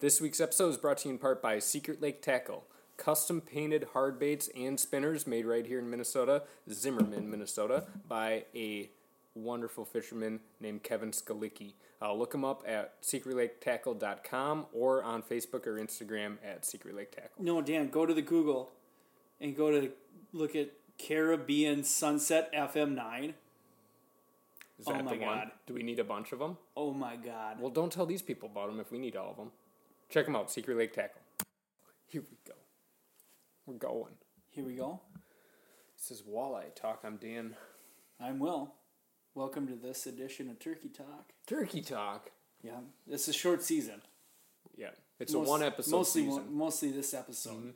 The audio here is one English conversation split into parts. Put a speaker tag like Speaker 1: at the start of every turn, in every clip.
Speaker 1: This week's episode is brought to you in part by Secret Lake Tackle. Custom painted hard baits and spinners made right here in Minnesota, Zimmerman, Minnesota, by a wonderful fisherman named Kevin Skalicki. Uh, look him up at secretlaketackle.com or on Facebook or Instagram at Secret Lake Tackle.
Speaker 2: No, Dan, go to the Google and go to look at Caribbean Sunset FM9.
Speaker 1: Is that
Speaker 2: Oh my
Speaker 1: the one?
Speaker 2: God.
Speaker 1: Do we need a bunch of them?
Speaker 2: Oh my God.
Speaker 1: Well, don't tell these people about them if we need all of them. Check them out, Secret Lake Tackle. Here we go. We're going.
Speaker 2: Here we go.
Speaker 1: This is Walleye Talk. I'm Dan.
Speaker 2: I'm Will. Welcome to this edition of Turkey Talk.
Speaker 1: Turkey Talk.
Speaker 2: Yeah, it's a short season.
Speaker 1: Yeah, it's
Speaker 2: Most-
Speaker 1: a one episode
Speaker 2: mostly,
Speaker 1: season. Mm-hmm.
Speaker 2: mostly this episode.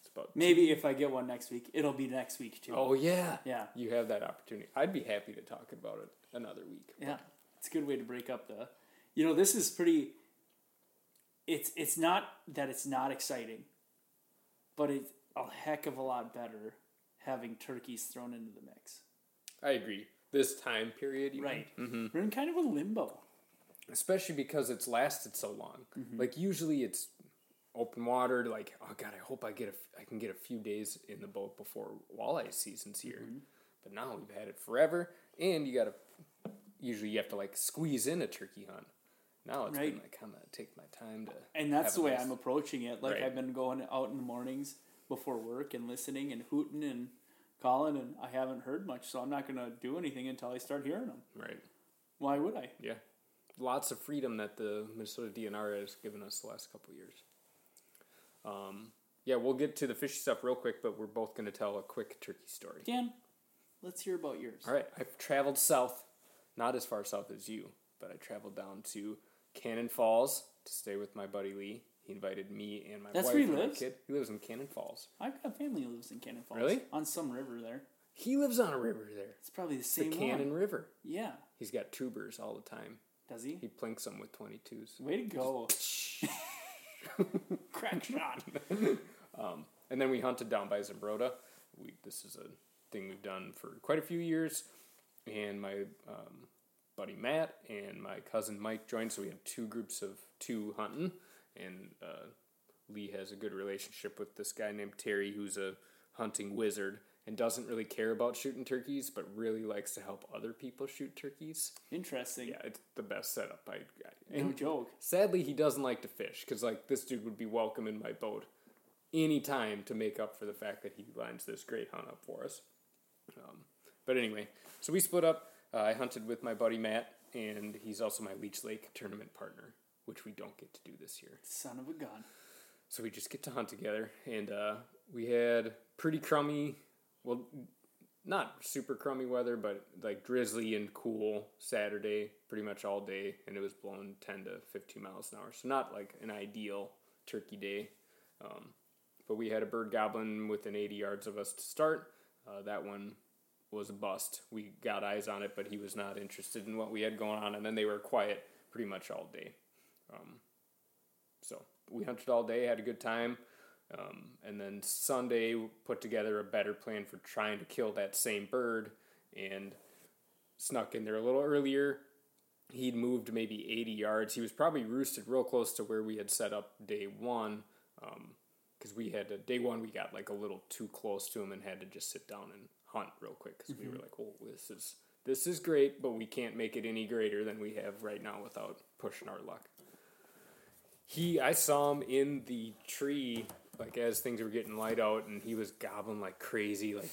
Speaker 1: It's about
Speaker 2: Maybe if I get one next week, it'll be next week too.
Speaker 1: Oh yeah,
Speaker 2: Yeah.
Speaker 1: You have that opportunity. I'd be happy to talk about it another week.
Speaker 2: Yeah, it's a good way to break up the. You know, this is pretty. It's it's not that it's not exciting, but it's a heck of a lot better having turkeys thrown into the mix.
Speaker 1: I agree. This time period, you
Speaker 2: right?
Speaker 1: Mm-hmm.
Speaker 2: We're in kind of a limbo.
Speaker 1: Especially because it's lasted so long.
Speaker 2: Mm-hmm.
Speaker 1: Like usually it's open water. Like oh god, I hope I get a, I can get a few days in the boat before walleye season's here.
Speaker 2: Mm-hmm.
Speaker 1: But now we've had it forever, and you gotta usually you have to like squeeze in a turkey hunt. Now it's
Speaker 2: Right.
Speaker 1: been like I'm gonna take my time to.
Speaker 2: And that's the way
Speaker 1: nice-
Speaker 2: I'm approaching it. Like
Speaker 1: Right.
Speaker 2: I've been going out in the mornings before work and listening and hooting and calling, and I haven't heard much, so I'm not gonna do anything until I start hearing them.
Speaker 1: Right.
Speaker 2: Why would I?
Speaker 1: Yeah. Lots of freedom that the Minnesota DNR has given us the last couple of years. Um, yeah, we'll get to the fishy stuff real quick, but we're both going to tell a quick turkey story.
Speaker 2: Dan, let's hear about yours.
Speaker 1: All right, I've traveled south, not as far south as you, but I traveled down to Cannon Falls to stay with my buddy Lee. He invited me and my
Speaker 2: That's
Speaker 1: wife
Speaker 2: where he
Speaker 1: and my
Speaker 2: lives?
Speaker 1: kid. He lives in Cannon Falls.
Speaker 2: I've got a family who lives in Cannon Falls.
Speaker 1: Really?
Speaker 2: On some river there.
Speaker 1: He lives on a river there,
Speaker 2: It's probably the same.
Speaker 1: the
Speaker 2: same
Speaker 1: Cannon
Speaker 2: one.
Speaker 1: River.
Speaker 2: Yeah.
Speaker 1: He's got tubers all the time.
Speaker 2: Does he?
Speaker 1: He plinks them with 22s.
Speaker 2: Way to go. Crack shot.
Speaker 1: And then we hunted down by Zumbrota. We, this is a thing we've done for quite a few years. And my um, buddy Matt and my cousin Mike joined, so we had two groups of two hunting. And uh, Lee has a good relationship with this guy named Terry, who's a hunting wizard and doesn't really care about shooting turkeys, but really likes to help other people shoot turkeys.
Speaker 2: Interesting.
Speaker 1: Yeah, it's the best setup. I, I
Speaker 2: No joke.
Speaker 1: Sadly, he doesn't like to fish because like this dude would be welcome in my boat anytime to make up for the fact that he lines this great hunt up for us. Um, but anyway, so we split up. Uh, I hunted with my buddy Matt, and he's also my Leech Lake tournament partner, which we don't get to do this year.
Speaker 2: Son of a gun.
Speaker 1: So we just get to hunt together, and uh, we had pretty crummy, well, not super crummy weather, but like drizzly and cool Saturday, pretty much all day, and it was blowing ten to fifteen miles an hour. So not like an ideal turkey day, um, but we had a bird goblin within eighty yards of us to start. Uh, that one was a bust. We got eyes on it, but he was not interested in what we had going on, and then they were quiet pretty much all day. Um, so we hunted all day, had a good time. Um, and then Sunday, put together a better plan for trying to kill that same bird and snuck in there a little earlier. He'd moved maybe 80 yards. He was probably roosted real close to where we had set up day one. Because we had day one, we got like a little too close to him and had to just sit down and hunt real quick because we were like, oh, this is this is great, but we can't make it any greater than we have right now without pushing our luck. He I saw him in the tree like as things were getting light out and he was gobbling like crazy like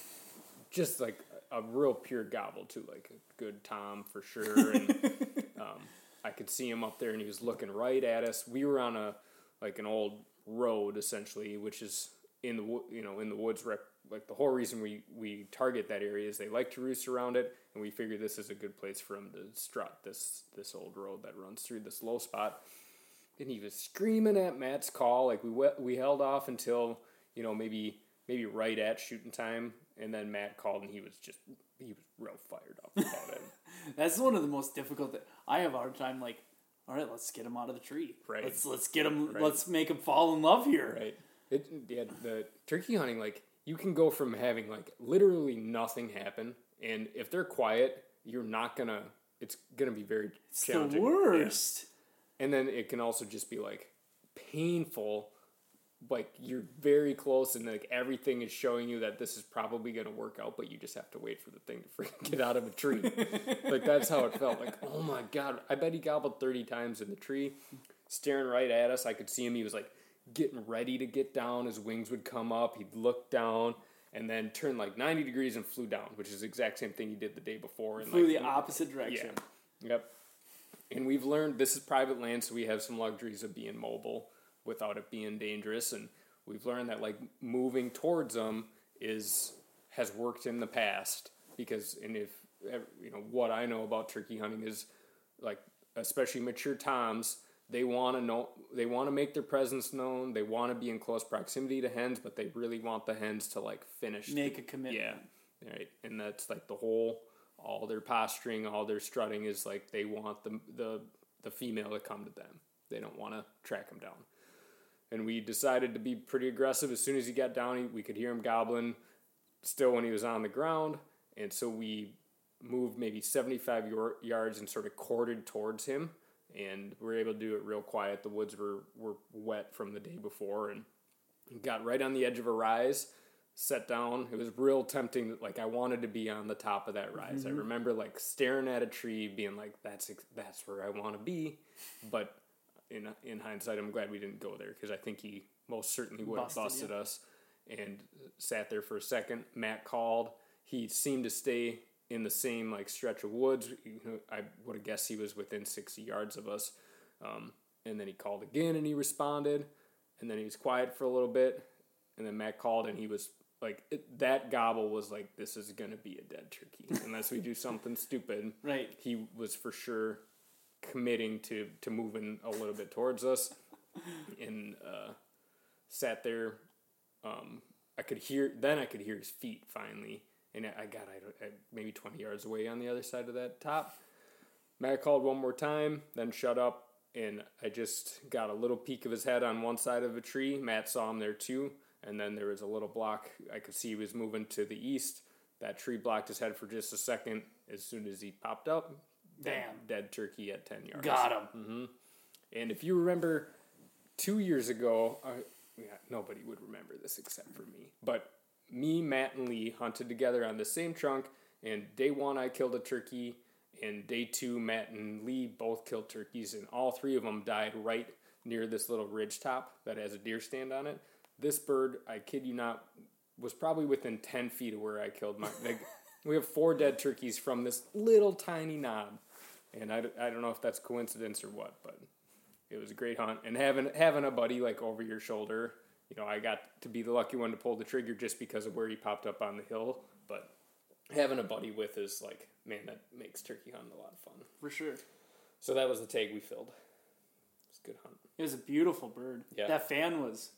Speaker 1: just like a real pure gobble too like a good tom for sure and um, I could see him up there and he was looking right at us. We were on a like an old road essentially which is in the you know in the woods rep like the whole reason we we target that area is they like to roost around it and we figured this is a good place for them to strut this this old road that runs through this low spot and he was screaming at Matt's call. Like we we we held off until you know maybe maybe right at shooting time, and then Matt called, and he was just he was real fired up about it.
Speaker 2: That's one of the most difficult. Th- I have a hard time. Like, all right, let's get him out of the tree.
Speaker 1: Right.
Speaker 2: Let's let's get him.
Speaker 1: Right.
Speaker 2: Let's make him fall in love here.
Speaker 1: Right? It yeah the turkey hunting like you can go from having like literally nothing happen, and if they're quiet, you're not gonna. It's gonna be very
Speaker 2: It's the
Speaker 1: challenging.
Speaker 2: worst.
Speaker 1: And then it can also just be like painful. Like you're very close, and like everything is showing you that this is probably to work out, but you just have to wait for the thing to freaking get out of a tree. like that's how it felt. Like oh my god, I bet he gobbled thirty times in the tree, staring right at us. I could see him. He was like getting ready to get down. His wings would come up. He'd look down and then turned like 90 degrees and flew down, which is the exact same thing he did the day before. And
Speaker 2: Flew
Speaker 1: like,
Speaker 2: the opposite direction.
Speaker 1: Yeah. Yep. And we've learned this is private land, so we have some luxuries of being mobile without it being dangerous. And we've learned that like moving towards them is has worked in the past because and if you know what I know about turkey hunting is like especially mature toms they want to know they want to make their presence known. They want to be in close proximity to hens but they really want the hens to like finish
Speaker 2: Make
Speaker 1: the-
Speaker 2: a commitment.
Speaker 1: yeah. Right. And that's like the whole all their posturing all their strutting is like they want the the the female to come to them. They don't want to track them down. And we decided to be pretty aggressive. As soon as he got down he, we could hear him gobbling still when he was on the ground. And so we moved maybe 75 yor- yards and sort of courted towards him and we were able to do it real quiet. The woods were, were wet from the day before and got right on the edge of a rise sat down. It was real tempting like i wanted to be on the top of that rise. I mm-hmm. remember like staring at a tree being like that's that's where i want to be. But in in hindsight i'm glad we didn't go there because i think he most certainly would have
Speaker 2: Busted
Speaker 1: busted
Speaker 2: you.
Speaker 1: us. And sat there for a second. Matt called. He seemed to stay in the same like stretch of woods. You know, i would have guessed he was within 60 yards of us. Um, and then he called again and he responded. And then he was quiet for a little bit. And then matt called and he was like it, that gobble was like this is gonna be a dead turkey unless we do something stupid.
Speaker 2: Right.
Speaker 1: he was for sure committing to to moving a little bit towards us. And uh, sat there. Um, i could hear then i could hear his feet finally and i got I, I, maybe 20 yards away on the other side of that top. Matt called one more time then shut up and i just got a little peek of his head on one side of a tree. Matt saw him there too and then there was a little block. I could see he was moving to the east. That tree blocked his head for just a second. As soon as he popped up dead, dead turkey at 10 yards.
Speaker 2: Got him.
Speaker 1: and if you remember two years ago, uh, yeah, nobody would remember this except for me. But me, Matt, and Lee hunted together on the same trunk. And day one, I killed a turkey. And day two, Matt and Lee both killed turkeys. And all three of them died right near this little ridge top that has a deer stand on it. This bird, I kid you not, was probably within 10 feet of where I killed my. Like, we have four dead turkeys from this little tiny knob. And I, I don't know if that's coincidence or what, but it was a great hunt and having having a buddy like over your shoulder you know i got to be the lucky one to pull the trigger just because of where he popped up on the hill but having a buddy with is like man that makes turkey hunting a lot of fun
Speaker 2: For sure.
Speaker 1: so that was the tag we filled it's a good hunt
Speaker 2: It was a beautiful bird.
Speaker 1: Yeah.
Speaker 2: That fan was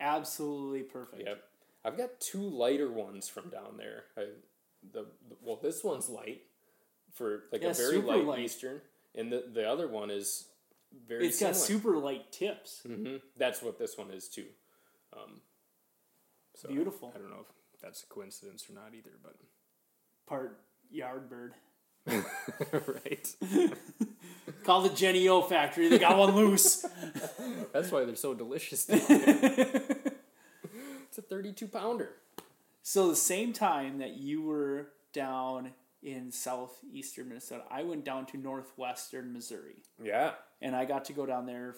Speaker 2: absolutely perfect.
Speaker 1: yep i've got two lighter ones from down there I, the, the well this one's light for like
Speaker 2: Yeah,
Speaker 1: a very light,
Speaker 2: light.
Speaker 1: eastern and the, the other one is very
Speaker 2: It's got super light tips.
Speaker 1: hmm That's what this one is too. Um, so
Speaker 2: Beautiful.
Speaker 1: I don't know if that's a coincidence or not either, but
Speaker 2: Part yard bird.
Speaker 1: right.
Speaker 2: Call the Jennie-O factory. They got one loose.
Speaker 1: That's why they're so delicious. it's a thirty-two pounder.
Speaker 2: So the same time that you were down in southeastern Minnesota, I went down to northwestern Missouri,
Speaker 1: Yeah.
Speaker 2: and I got to go down there.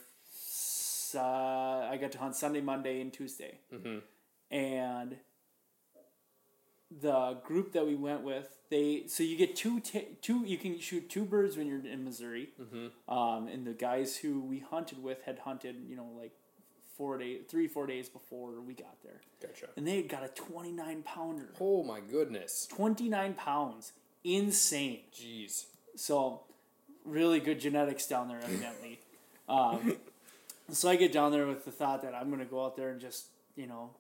Speaker 2: Uh, I got to hunt Sunday, Monday, and Tuesday,
Speaker 1: Mhm.
Speaker 2: and the group that we went with, they so you get two ta- two you can shoot two birds when you're in Missouri, um, and the guys who we hunted with had hunted you know like four days, three four days before we got there,
Speaker 1: Gotcha.
Speaker 2: and they had got a twenty nine pounder.
Speaker 1: Oh my goodness.
Speaker 2: 29 pounds. Insane.
Speaker 1: Jeez.
Speaker 2: So, really good genetics down there, evidently. um, so, I get down there with the thought that I'm going to go out there and just, you know,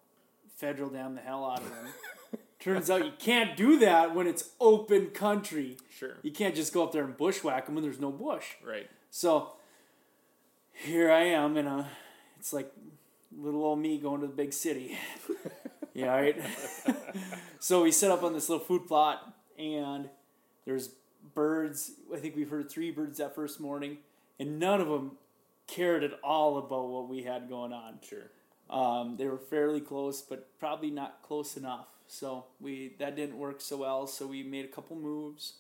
Speaker 2: federal dam the hell out of them. Turns out you can't do that when it's open country.
Speaker 1: Sure.
Speaker 2: You can't just go up there and bushwhack them when there's no bush.
Speaker 1: Right.
Speaker 2: So, here I am in a, uh, it's like little old me going to the big city. yeah, right? so we set up on this little food plot, and there's birds. I think we've heard three birds that first morning, and none of them cared at all about what we had going on.
Speaker 1: Sure.
Speaker 2: Um, they were fairly close, but probably not close enough. So we that didn't work so well. So we made a couple moves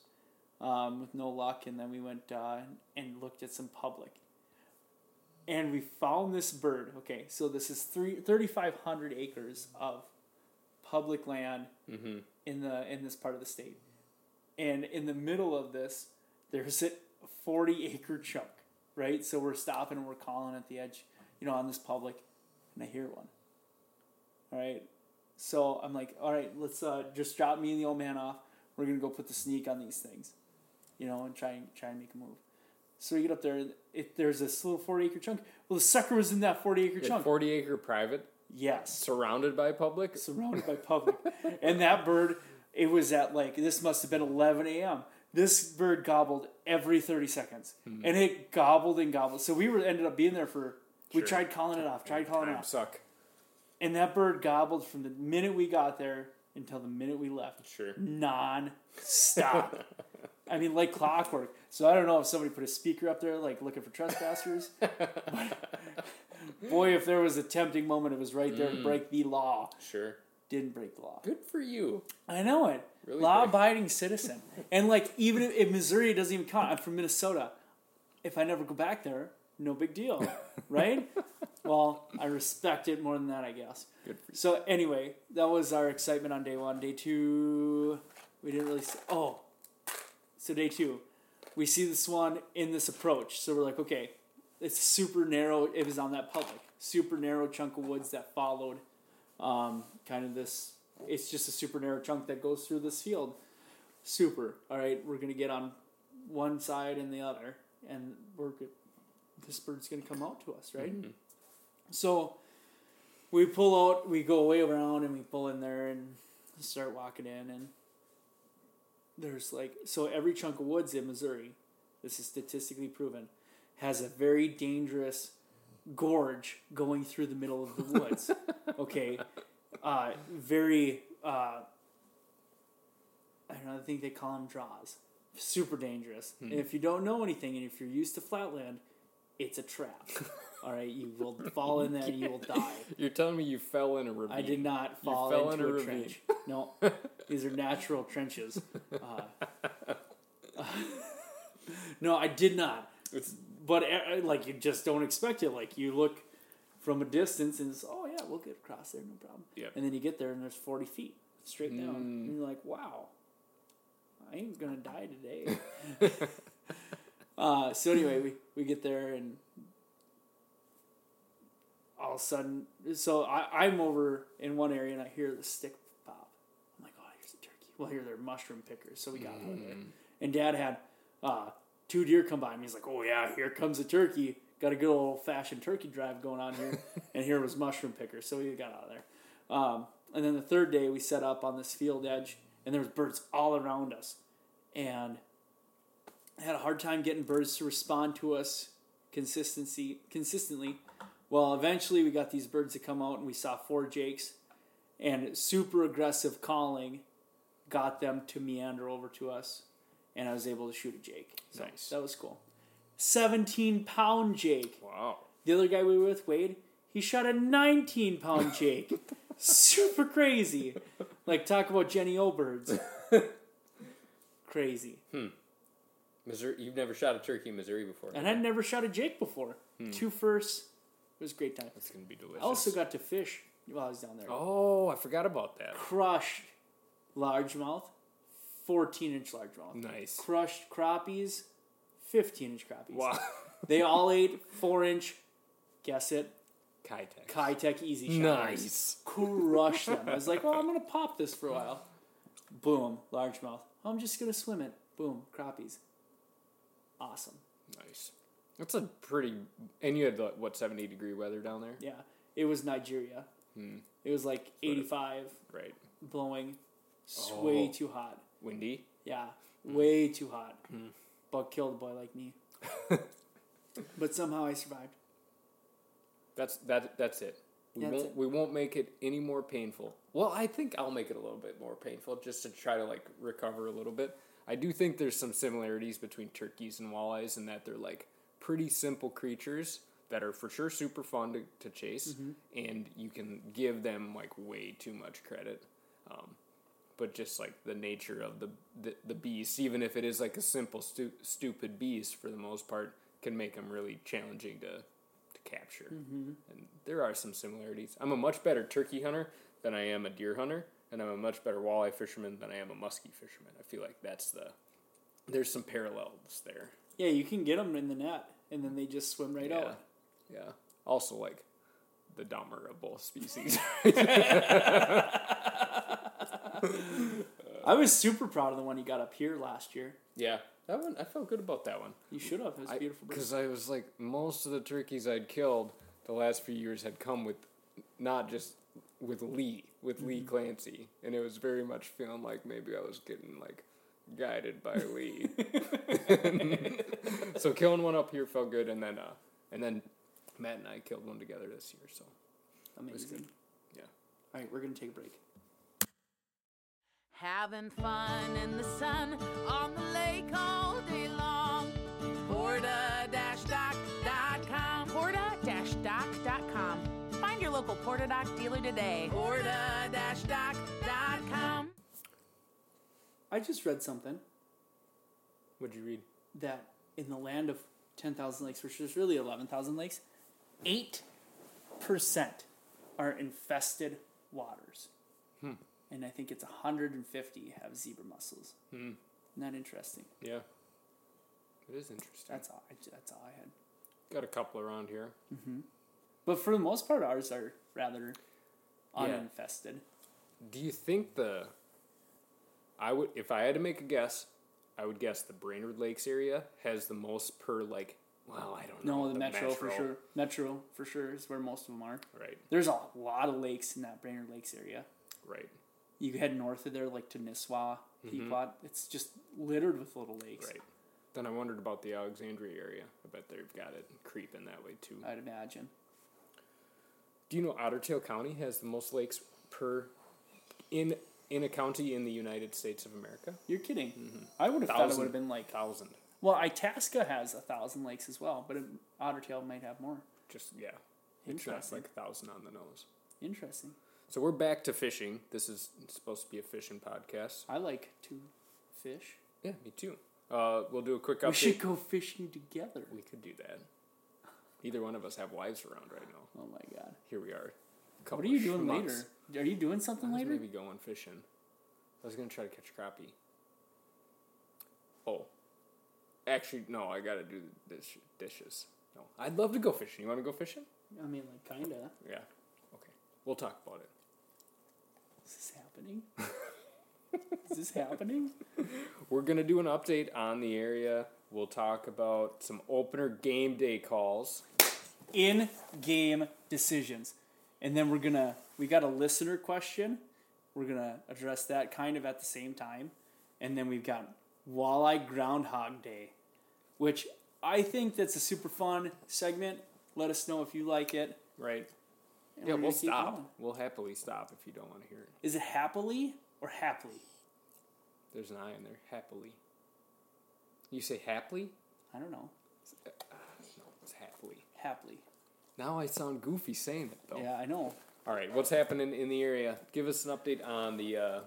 Speaker 2: um, with no luck, and then we went uh, and looked at some public. And we found this bird. Okay, so this is three, 3,500 acres of public land
Speaker 1: Mm-hmm.
Speaker 2: in the in this part of the state. And in the middle of this, there's a 40 acre chunk, right? So we're stopping and we're calling at the edge, you know, on this public, and I hear one. All right. So I'm like, all right, let's uh, just drop me and the old man off. We're gonna go put the sneak on these things, you know, and try and try and make a move. So we get up there. It, there's this little 40 acre chunk. Well, the sucker was in that 40 acre chunk.
Speaker 1: Forty acre private,
Speaker 2: yes
Speaker 1: surrounded by public.
Speaker 2: surrounded by public. and that bird, it was at like this must have been 11 a.m. This bird gobbled every 30 seconds, hmm. and it gobbled and gobbled. So we were ended up being there for. We
Speaker 1: Sure.
Speaker 2: tried calling it off. Tried calling it off,
Speaker 1: suck.
Speaker 2: and that bird gobbled from the minute we got there until the minute we left,
Speaker 1: Sure.
Speaker 2: non-stop. I mean, like clockwork. So I don't know if somebody put a speaker up there, like looking for trespassers. Boy, if there was a tempting moment, it was right there to hmm. break the law.
Speaker 1: Sure.
Speaker 2: Didn't break the law.
Speaker 1: Good for you.
Speaker 2: I know it.
Speaker 1: Really
Speaker 2: Law abiding citizen. and like even if, if Missouri doesn't even count, I'm from Minnesota. If I never go back there, no big deal, right? well, I respect it more than that, I guess.
Speaker 1: Good for you.
Speaker 2: So anyway, that was our excitement on day one. Day two, we didn't really. See, oh, so day two, we see the swan in this approach. So we're like, okay, it's super narrow. It was on that public, super narrow chunk of woods that followed, um, kind of this. It's just a super narrow chunk that goes through this field. Super. All right, we're gonna get on one side and the other, and we're. This bird's gonna come out to us, right? Mm-hmm. So we pull out, we go way around, and we pull in there and start walking in, and there's like so every chunk of woods in Missouri, this is statistically proven, has a very dangerous gorge going through the middle of the woods. okay, uh, very. Uh, I don't know. I think they call them draws. Super dangerous. And if you don't know anything, and if you're used to flatland, it's a trap. All right, you will fall in that. You will die.
Speaker 1: You're telling me you fell in a ravine.
Speaker 2: I did not fall
Speaker 1: fell
Speaker 2: into
Speaker 1: in a
Speaker 2: a, trench. No, these are natural trenches. Uh, no, I did not.
Speaker 1: It's
Speaker 2: But uh, like you just don't expect it. Like you look from a distance and it's oh yeah, we'll get across there, no problem.
Speaker 1: Yep.
Speaker 2: And then you get there and there's forty feet straight down,
Speaker 1: Mm.
Speaker 2: and you're like, wow, I ain't gonna die today. uh, so anyway, we we get there and all of a sudden, so I, I'm over in one area and I hear the stick pop. I'm like, oh, here's a turkey. Well, here they're mushroom pickers, so we got out of there. And Dad had uh, two deer come by, and he's like, oh yeah, here comes a turkey. Got a good old fashioned turkey drive going on here, and here was mushroom pickers, so we got out of there. Um, and then the third day, we set up on this field edge, and there was birds all around us, and I had a hard time getting birds to respond to us consistency consistently. Well, eventually we got these birds to come out, and we saw four jakes, and super aggressive calling got them to meander over to us, and I was able to shoot a jake. So
Speaker 1: Nice.
Speaker 2: That was cool. Seventeen pound jake.
Speaker 1: wow.
Speaker 2: The other guy we were with, Wade, he shot a 19 pound jake. Super crazy. Like, talk about Jennie-O birds. crazy. Hmm.
Speaker 1: Missouri. You've never shot a turkey in Missouri before.
Speaker 2: And I'd never shot a jake before. Hmm. Two firsts. It was a great time.
Speaker 1: That's gonna be delicious.
Speaker 2: I also got to fish while I was down there.
Speaker 1: Oh, I forgot about that.
Speaker 2: Crushed largemouth, 14 inch largemouth.
Speaker 1: Nice.
Speaker 2: Crushed crappies, 15 inch crappies.
Speaker 1: Wow.
Speaker 2: They all ate 4 inch, guess it,
Speaker 1: Keitech.
Speaker 2: Keitech Easy Shot.
Speaker 1: Nice.
Speaker 2: crush them. I was like, well, I'm gonna pop this for a while. Boom, largemouth. I'm just gonna swim it. Boom, crappies. Awesome.
Speaker 1: Nice. That's a pretty. And you had the, what seventy degree weather down there,
Speaker 2: Yeah, it was Nigeria.
Speaker 1: Hmm.
Speaker 2: It was like 85,
Speaker 1: right?
Speaker 2: blowing, s- way
Speaker 1: Oh.
Speaker 2: too hot.
Speaker 1: Windy.
Speaker 2: Yeah, way too hot. But killed a boy like me. but somehow I survived.
Speaker 1: That's that. That's it. We
Speaker 2: That's
Speaker 1: won't.
Speaker 2: it.
Speaker 1: We won't make it any more painful. Well, I think I'll make it a little bit more painful just to try to like recover a little bit. I do think there's some similarities between turkeys and walleyes in that they're like pretty simple creatures that are for sure super fun to, to chase, and you can give them like way too much credit. Um, but just like the nature of the, the the beast, even if it is like a simple stu- stupid beast for the most part, can make them really challenging to to capture. Mm-hmm. And there are some similarities. I'm a much better turkey hunter than I am a deer hunter, and I'm a much better walleye fisherman than I am a muskie fisherman. I feel like that's the there's some parallels there.
Speaker 2: Yeah, you can get them in the net, and then they just swim right
Speaker 1: yeah,
Speaker 2: out.
Speaker 1: yeah. Also, like the dumber of both species.
Speaker 2: I was super proud of the one you got up here last year.
Speaker 1: yeah, that one I felt good about that one.
Speaker 2: You should have. It was a beautiful.
Speaker 1: Because I was like, most of the turkeys I'd killed the last few years had come with not just with Lee, with Lee
Speaker 2: Mm-hmm.
Speaker 1: Clancy, and it was very much feeling like maybe I was getting like guided by Lee. so killing one up here felt good, and then uh, and then Matt and I killed one together this year. So
Speaker 2: Amazing.
Speaker 1: yeah,
Speaker 2: All right, we're gonna take a break.
Speaker 3: Having fun in the sun on the lake all day long. Porta-doc.com. Porta-doc.com. Find your local Porta-Doc dealer today. Porta-doc.com.
Speaker 2: I just read something
Speaker 1: what'd you read?
Speaker 2: that in the land of ten thousand lakes, which is really eleven thousand lakes, eight percent are infested waters, and I think it's hundred and fifty have zebra mussels.
Speaker 1: Hmm.
Speaker 2: Isn't that interesting?
Speaker 1: Yeah, it is interesting.
Speaker 2: That's all. I, that's all I had.
Speaker 1: Got a couple around here.
Speaker 2: But for the most part, ours are rather
Speaker 1: Yeah.
Speaker 2: uninfested.
Speaker 1: Do you think the I would if I had to make a guess, I would guess the Brainerd Lakes area has the most per like well, I don't know.
Speaker 2: No, the, metro, for sure. Metro for sure is where most of them are.
Speaker 1: Right,
Speaker 2: There's a lot of lakes in that Brainerd Lakes area.
Speaker 1: right,
Speaker 2: You head north of there, like to Nisswa, mm-hmm. Pequot. It's just littered with little lakes.
Speaker 1: right. Then I wondered about the Alexandria area. I bet they've got it creeping that way too.
Speaker 2: I'd imagine.
Speaker 1: Do you know Otter Tail County has the most lakes per in in a county in the United States of America?
Speaker 2: You're kidding. Mm-hmm. I would have thought it would have been like.
Speaker 1: Thousand.
Speaker 2: Well, Itasca has a thousand lakes as well, but Otter Tail might have more.
Speaker 1: Just yeah. It's not like a thousand on the nose.
Speaker 2: Interesting.
Speaker 1: So we're back to fishing. This is supposed to be a fishing podcast.
Speaker 2: I like to fish.
Speaker 1: Yeah, me too. Uh, we'll do a quick update.
Speaker 2: We should go fishing together.
Speaker 1: We could do that. Neither one of us have wives around right now.
Speaker 2: Oh my god.
Speaker 1: Here we are.
Speaker 2: What are you doing later? Are you doing something later?
Speaker 1: maybe going fishing. I was gonna try to catch crappie. Oh, actually, no. I gotta do the dish, dishes. No, I'd love to go fishing. You want to go fishing?
Speaker 2: I mean, like, kinda.
Speaker 1: Yeah. Okay. We'll talk about it.
Speaker 2: Is this happening? Is this happening?
Speaker 1: We're gonna do an update on the area. We'll talk about some opener game day calls.
Speaker 2: In game decisions. And then we're gonna, we got a listener question. We're gonna address that kind of at the same time. And then we've got Walleye Groundhog Day, which I think that's a super fun segment. Let us know if you like it.
Speaker 1: Right.
Speaker 2: And
Speaker 1: Yeah,
Speaker 2: we're
Speaker 1: we'll stop.
Speaker 2: going.
Speaker 1: We'll happily stop if you don't want to hear it.
Speaker 2: Is it happily or happily?
Speaker 1: There's an I in there. Happily. You say happily?
Speaker 2: I don't know.
Speaker 1: No, it's happily.
Speaker 2: Happily.
Speaker 1: Now I sound goofy saying it though.
Speaker 2: Yeah, I know.
Speaker 1: All right, what's happening in the area? Give us an update on the uh,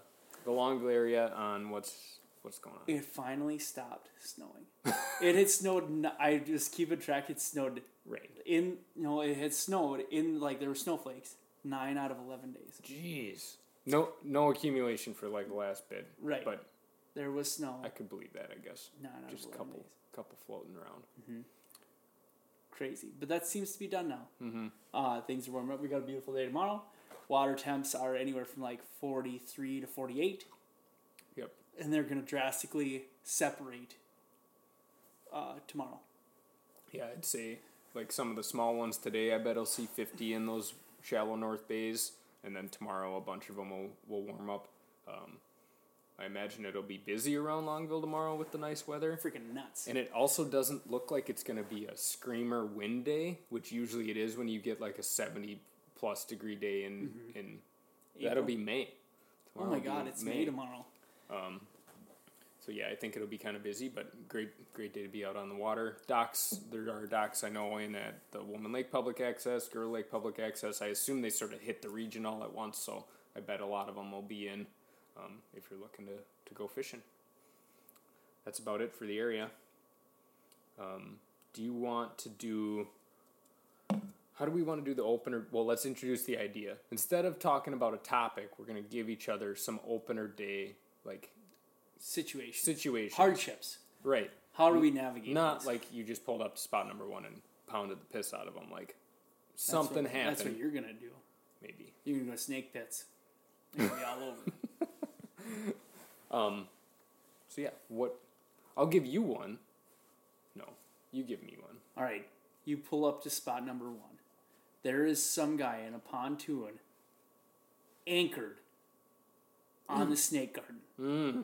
Speaker 1: the Longville area on what's what's going on.
Speaker 2: It finally stopped snowing. it had snowed. I just keep a track. It snowed
Speaker 1: Right.
Speaker 2: in. No, it had snowed in like there were snowflakes. Nine out of eleven days.
Speaker 1: Jeez. No no accumulation for like the last bit.
Speaker 2: Right.
Speaker 1: But
Speaker 2: There was snow.
Speaker 1: I could believe that. I guess.
Speaker 2: Nine out
Speaker 1: Just
Speaker 2: of
Speaker 1: a
Speaker 2: 11
Speaker 1: couple
Speaker 2: days.
Speaker 1: couple floating around.
Speaker 2: Crazy, but that seems to be done now. Mm-hmm. Uh, things are warming up. We got a beautiful day tomorrow. Water temps are anywhere from like forty-three to forty-eight,
Speaker 1: Yep.
Speaker 2: And they're going to drastically separate uh, tomorrow.
Speaker 1: Yeah, I'd say like some of the small ones today. I bet I'll see fifty in those shallow north bays, and then tomorrow a bunch of them will will warm up. Um, I imagine it'll be busy around Longville tomorrow with the nice weather.
Speaker 2: Freaking nuts.
Speaker 1: And it also doesn't look like it's going to be a screamer wind day, which usually it is when you get like a 70 plus degree day in in that'll be May.
Speaker 2: oh my god, it's May tomorrow.
Speaker 1: So yeah, I think it'll be kind of busy, but great great day to be out on the water. Docks, there are docks I know in at the Woman Lake Public Access, Girl Lake Public Access. I assume they sort of hit the region all at once, so I bet a lot of them will be in um, if you're looking to, to go fishing. That's about it for the area. Um, do you want to do how do we want to do the opener? Well, let's introduce the idea. Instead of talking about a topic, we're going to give each other some opener day like
Speaker 2: Situation.
Speaker 1: situations.
Speaker 2: Hardships.
Speaker 1: Right.
Speaker 2: How do we navigate?
Speaker 1: Not
Speaker 2: this?
Speaker 1: like you just pulled up to spot number one and pounded the piss out of them. Like
Speaker 2: That's
Speaker 1: something
Speaker 2: what,
Speaker 1: happened.
Speaker 2: That's what you're gonna do.
Speaker 1: maybe.
Speaker 2: You're gonna go snake pits. You're gonna be all over.
Speaker 1: Um. So yeah, what? I'll give you one. No, you give me one.
Speaker 2: All right, you pull up to spot number one. There is some guy in a pontoon anchored on the snake garden.
Speaker 1: Mm.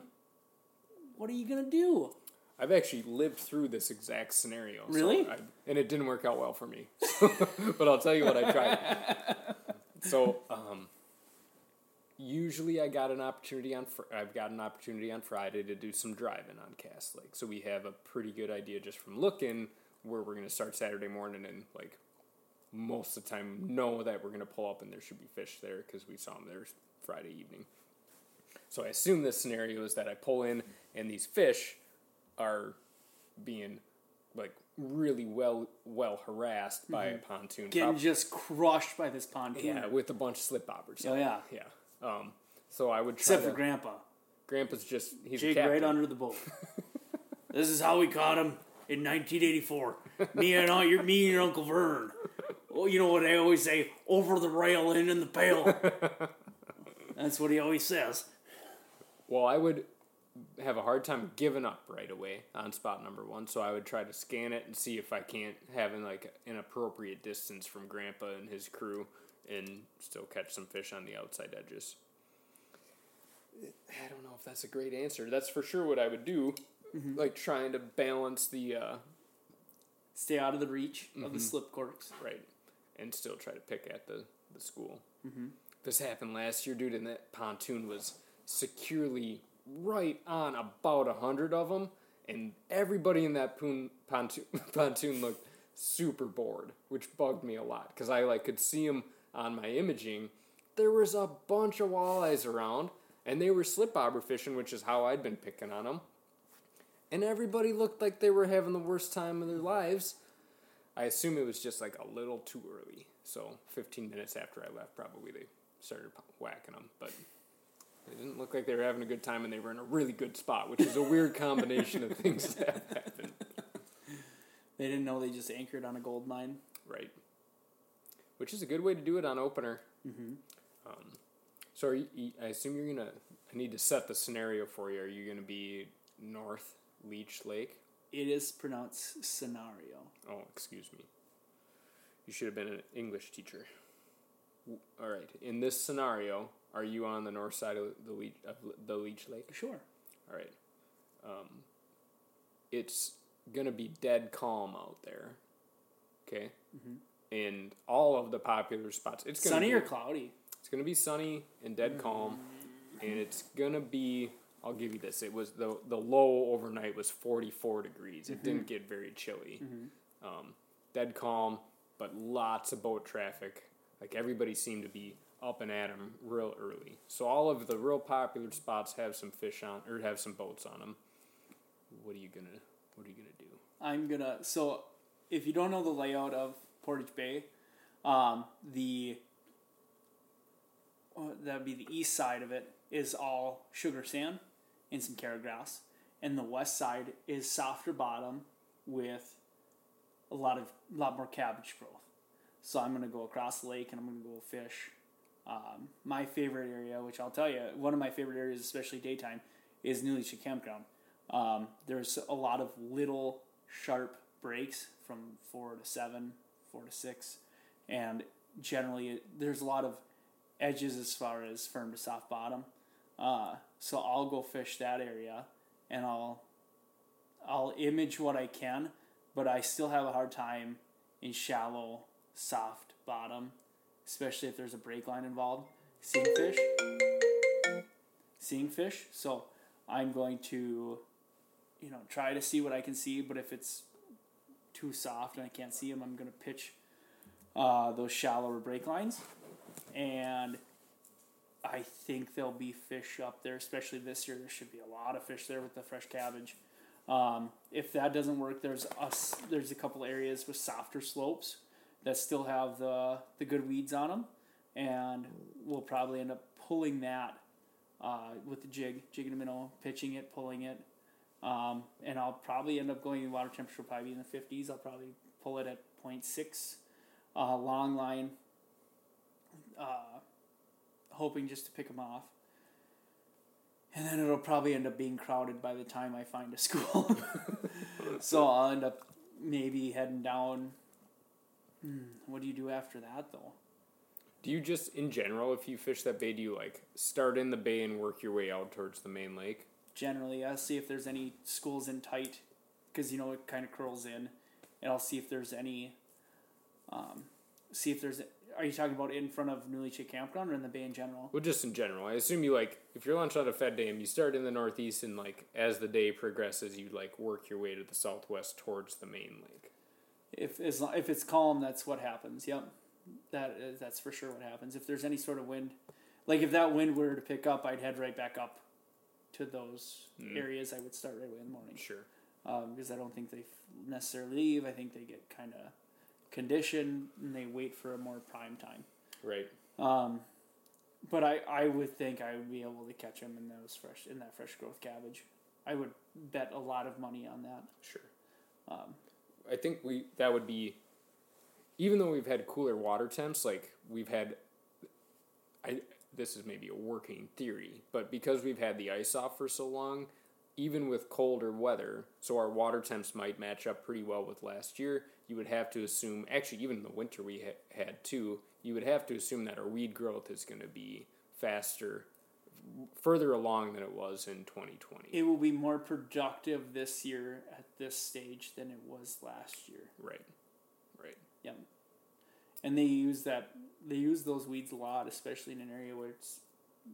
Speaker 2: What are you gonna do?
Speaker 1: I've actually lived through this exact scenario. so
Speaker 2: Really?
Speaker 1: I, and it didn't work out well for me. but I'll tell you what I tried. so, um, usually I got an opportunity on fr- I've got an opportunity on Friday to do some driving on Cass Lake. So we have a pretty good idea just from looking where we're going to start Saturday morning and like most of the time know that we're going to pull up and there should be fish there because we saw them there Friday evening. So I assume this scenario is that I pull in and these fish are being like really well well harassed by a pontoon.
Speaker 2: Getting just crushed by this pontoon.
Speaker 1: yeah, with a bunch of slip bobbers.
Speaker 2: Oh, yeah.
Speaker 1: yeah. Um, so I would try
Speaker 2: Except
Speaker 1: to,
Speaker 2: for Grandpa.
Speaker 1: Grandpa's just he's a
Speaker 2: right under the boat. this is how we caught him in 1984. Me and all your me and your Uncle Vern. Oh, you know what I always say? Over the rail and in the pail. That's what he always says.
Speaker 1: Well, I would have a hard time giving up right away on spot number one, so I would try to scan it and see if I can't have in like an appropriate distance from Grandpa and his crew, and still catch some fish on the outside edges. I don't know if that's a great answer. That's for sure what I would do, mm-hmm. like trying to balance the uh,
Speaker 2: Stay out of the reach of the mm-hmm. slip corks.
Speaker 1: right, and still try to pick at the the school. Mm-hmm. This happened last year, dude, and that pontoon was securely right on about a hundred of them, and everybody in that poon, pontoon pontoon looked super bored, which bugged me a lot because I like could see them on my imaging. There was a bunch of walleyes around, and they were slip bobber fishing, which is how I'd been picking on them. And everybody looked like they were having the worst time of their lives. I assume it was just like a little too early. So 15 minutes after I left, probably they started whacking them. But they didn't look like they were having a good time, and they were in a really good spot, which is a weird combination of things that have happened.
Speaker 2: They didn't know they just anchored on a gold mine.
Speaker 1: Right. Which is a good way to do it on opener. Mm-hmm. Um, so you, you- I assume you're gonna. I need to set the scenario for you. Are you gonna be North Leech Lake?
Speaker 2: It is pronounced scenario.
Speaker 1: Oh, excuse me. You should have been an English teacher. W- All right. In this scenario, are you on the north side of the leech of the Leech Lake?
Speaker 2: Sure.
Speaker 1: All right. Um, it's gonna be dead calm out there. Okay. And all of the popular spots. It's gonna
Speaker 2: Sunny
Speaker 1: be,
Speaker 2: or cloudy?
Speaker 1: It's gonna be sunny and dead calm, and it's gonna be. I'll give you this. It was the the low overnight was forty four degrees. It didn't get very chilly. Um, dead calm, but lots of boat traffic. Like everybody seemed to be up and at 'em real early. So all of the real popular spots have some fish on or have some boats on them. What are you gonna What are you gonna do?
Speaker 2: I'm gonna. So, if you don't know the layout of Portage Bay, um, the uh, that'd be the east side of it is all sugar sand and some chara grass, and the west side is softer bottom with a lot of a lot more cabbage growth. So I'm gonna go across the lake and I'm gonna go fish. Um, my favorite area, which I'll tell you, one of my favorite areas, especially daytime, is New Campground. Um, there's a lot of little sharp breaks from four to seven, four to six, and generally it, there's a lot of edges as far as firm to soft bottom. Uh, so I'll go fish that area, and I'll I'll image what I can, but I still have a hard time in shallow, soft bottom, especially if there's a break line involved. Seeing fish, seeing fish. So I'm going to, you know, try to see what I can see. But if it's too soft and I can't see them, I'm going to pitch uh, those shallower break lines. And I think there'll be fish up there, especially this year. There should be a lot of fish there with the fresh cabbage. Um, if that doesn't work, there's us. There's a couple areas with softer slopes that still have the the good weeds on them, and we'll probably end up pulling that uh, with the jig, jigging the minnow, pitching it, pulling it, um, and I'll probably end up going The water temperature will probably be in the fifties. I'll probably pull it at 0.6, uh, long line, uh, hoping just to pick them off. And then it'll probably end up being crowded by the time I find a school. so I'll end up maybe heading down. Hmm, what do you do after that though?
Speaker 1: Do you just, in general, if you fish that bay, do you like start in the bay and work your way out towards the main lake?
Speaker 2: Generally, I'll see if there's any schools in tight, because you know it kind of curls in, and I'll see if there's any. Um, see if there's. Are you talking about in front of Chick Campground or in the bay in general?
Speaker 1: Well, just in general, I assume you like if you're lunch on a Fed Dam, you start in the northeast, and like as the day progresses, you like work your way to the southwest towards the main lake.
Speaker 2: If as lo- if it's calm, that's what happens. Yep, that is, that's for sure what happens. If there's any sort of wind, like if that wind were to pick up, I'd head right back up to those areas. I would start right away in the morning
Speaker 1: Sure.
Speaker 2: um, because I don't think they necessarily leave. I think they get kind of conditioned and they wait for a more prime time.
Speaker 1: Right.
Speaker 2: Um, but I, I would think I would be able to catch them in those fresh in that fresh growth cabbage. I would bet a lot of money on that.
Speaker 1: Sure.
Speaker 2: Um,
Speaker 1: I think we that would be even though we've had cooler water temps, like we've had I this is maybe a working theory, but because we've had the ice off for so long, even with colder weather, so our water temps might match up pretty well with last year, you would have to assume actually even in the winter we ha- had too, you would have to assume that our weed growth is going to be faster further along than it was in 2020.
Speaker 2: it will be more productive this year at this stage than it was last year.
Speaker 1: right. Right.
Speaker 2: Yeah. And they use that they use those weeds a lot, especially in an area where it's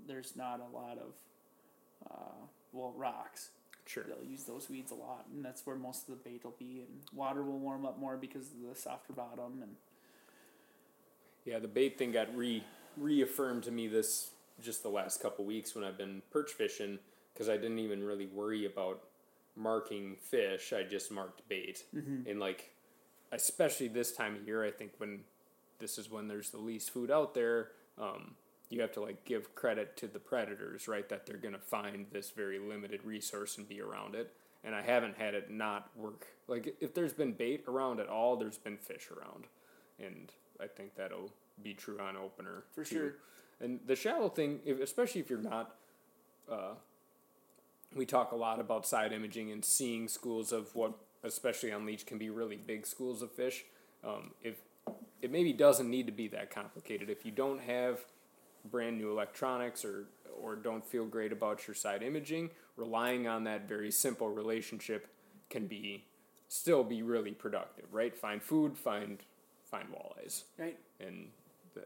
Speaker 2: there's not a lot of uh, well rocks.
Speaker 1: Sure.
Speaker 2: They'll use those weeds a lot, and that's where most of the bait will be. And water will warm up more because of the softer bottom. And
Speaker 1: Yeah, the bait thing got re reaffirmed to me this just the last couple weeks when I've been perch fishing because I didn't even really worry about marking fish. I just marked bait, and like especially this time of year, I think when this is when there's the least food out there. Um, you have to like give credit to the predators, right? That they're gonna find this very limited resource and be around it. And I haven't had it not work. Like if there's been bait around at all, there's been fish around, and I think that'll be true on opener
Speaker 2: For
Speaker 1: too.
Speaker 2: sure.
Speaker 1: And the shallow thing, if, especially if you're not, uh, we talk a lot about side imaging and seeing schools of what, especially on leech, can be really big schools of fish. Um, if it maybe doesn't need to be that complicated. If you don't have brand new electronics or or don't feel great about your side imaging, relying on that very simple relationship can be still be really productive, right? Find food, find find walleyes
Speaker 2: right,
Speaker 1: and